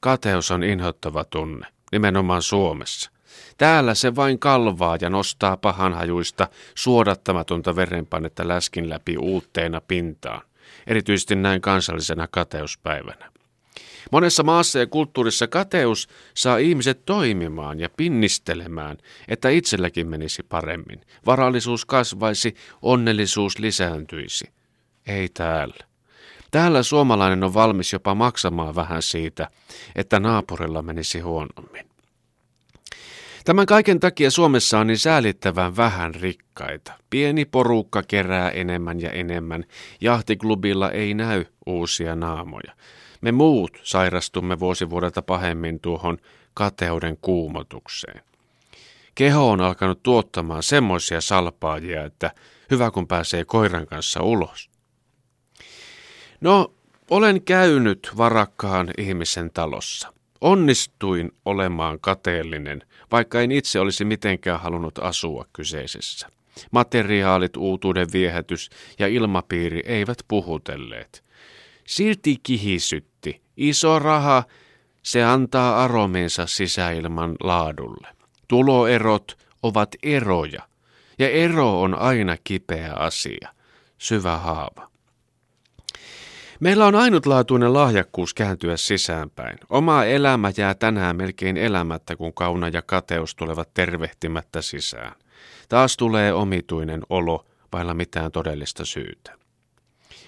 Kateus on inhottava tunne, nimenomaan Suomessa. Täällä se vain kalvaa ja nostaa pahanhajuista, suodattamatonta verenpainetta läskin läpi uutteena pintaan, erityisesti näin kansallisena kateuspäivänä. Monessa maassa ja kulttuurissa kateus saa ihmiset toimimaan ja pinnistelemään, että itselläkin menisi paremmin. Varallisuus kasvaisi, onnellisuus lisääntyisi. Ei täällä. Täällä suomalainen on valmis jopa maksamaan vähän siitä, että naapurilla menisi huonommin. Tämän kaiken takia Suomessa on niin säälittävän vähän rikkaita. Pieni porukka kerää enemmän ja enemmän. Jahtiklubilla ei näy uusia naamoja. Me muut sairastumme vuosivuodelta pahemmin tuohon kateuden kuumotukseen. Keho on alkanut tuottamaan semmoisia salpaajia, että hyvä kun pääsee koiran kanssa ulos. No, olen käynyt varakkaan ihmisen talossa. Onnistuin olemaan kateellinen, vaikka en itse olisi mitenkään halunnut asua kyseisessä. Materiaalit, uutuuden viehätys ja ilmapiiri eivät puhutelleet. Silti kihisytti. Iso raha, se antaa aromensa sisäilman laadulle. Tuloerot ovat eroja, ja ero on aina kipeä asia, syvä haava. Meillä on ainutlaatuinen lahjakkuus kääntyä sisäänpäin. Oma elämä jää tänään melkein elämättä, kun kauna ja kateus tulevat tervehtimättä sisään. Taas tulee omituinen olo, vailla mitään todellista syytä.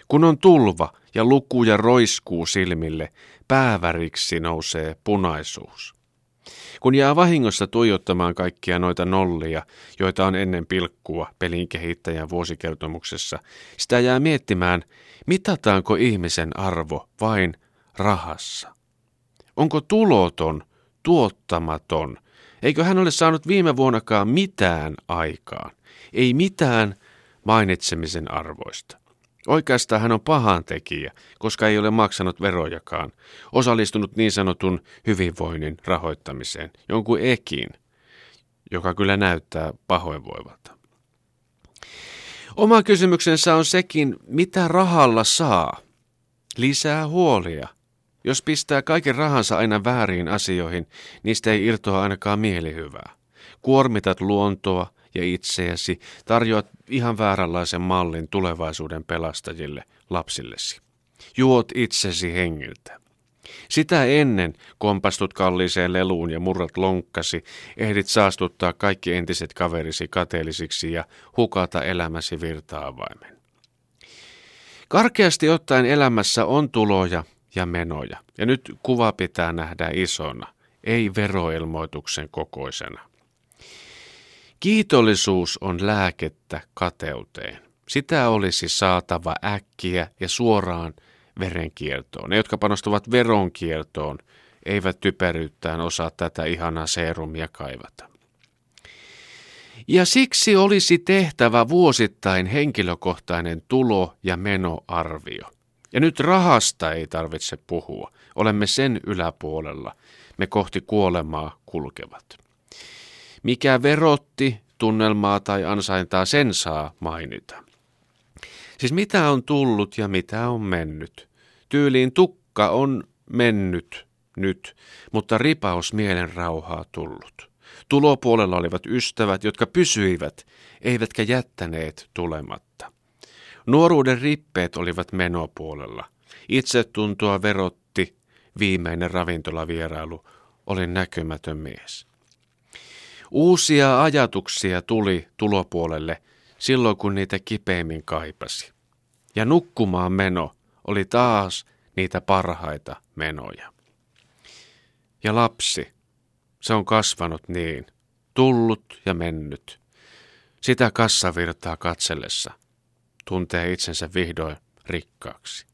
Kun on tulva ja lukuja roiskuu silmille, pääväriksi nousee punaisuus. Kun jää vahingossa tuijottamaan kaikkia noita nollia, joita on ennen pilkkua pelin kehittäjän vuosikertomuksessa, sitä jää miettimään, mitataanko ihmisen arvo vain rahassa. Onko tuloton, tuottamaton, eikö hän ole saanut viime vuonnakaan mitään aikaan, ei mitään mainitsemisen arvoista. Oikeastaan hän on pahan tekijä, koska ei ole maksanut verojakaan, osallistunut niin sanotun hyvinvoinnin rahoittamiseen, jonkun ekin, joka kyllä näyttää pahoinvoivalta. Oma kysymyksensä on sekin, mitä rahalla saa. Lisää huolia. Jos pistää kaiken rahansa aina väärin asioihin, niistä ei irtoa ainakaan mielihyvää. Kuormitat luontoa, ja itseäsi, tarjoat ihan vääränlaisen mallin tulevaisuuden pelastajille, lapsillesi. Juot itsesi hengiltä. Sitä ennen kompastut kalliiseen leluun ja murrat lonkkasi, ehdit saastuttaa kaikki entiset kaverisi kateellisiksi ja hukata elämäsi virtaavaimen. Karkeasti ottaen elämässä on tuloja ja menoja, ja nyt kuva pitää nähdä isona, ei veroilmoituksen kokoisena. Kiitollisuus on lääkettä kateuteen. Sitä olisi saatava äkkiä ja suoraan verenkiertoon. Ne, jotka panostuvat veronkiertoon, eivät typeryyttään osaa tätä ihanaa seerumia kaivata. Ja siksi olisi tehtävä vuosittain henkilökohtainen tulo- ja menoarvio. Ja nyt rahasta ei tarvitse puhua. Olemme sen yläpuolella. Me kohti kuolemaa kulkevat. Mikä verotti tunnelmaa tai ansaintaa, sen saa mainita. Siis mitä on tullut ja mitä on mennyt. Tyyliin tukka on mennyt nyt, mutta ripaus mielen rauhaa tullut. Tulopuolella olivat ystävät, jotka pysyivät, eivätkä jättäneet tulematta. Nuoruuden rippeet olivat menopuolella. Itsetuntoa verotti viimeinen ravintolavierailu. Olin näkymätön mies. Uusia ajatuksia tuli tulopuolelle silloin, kun niitä kipeimmin kaipasi. Ja nukkumaan meno oli taas niitä parhaita menoja. Ja lapsi, se on kasvanut niin, tullut ja mennyt. Sitä kassavirtaa katsellessa tuntee itsensä vihdoin rikkaaksi.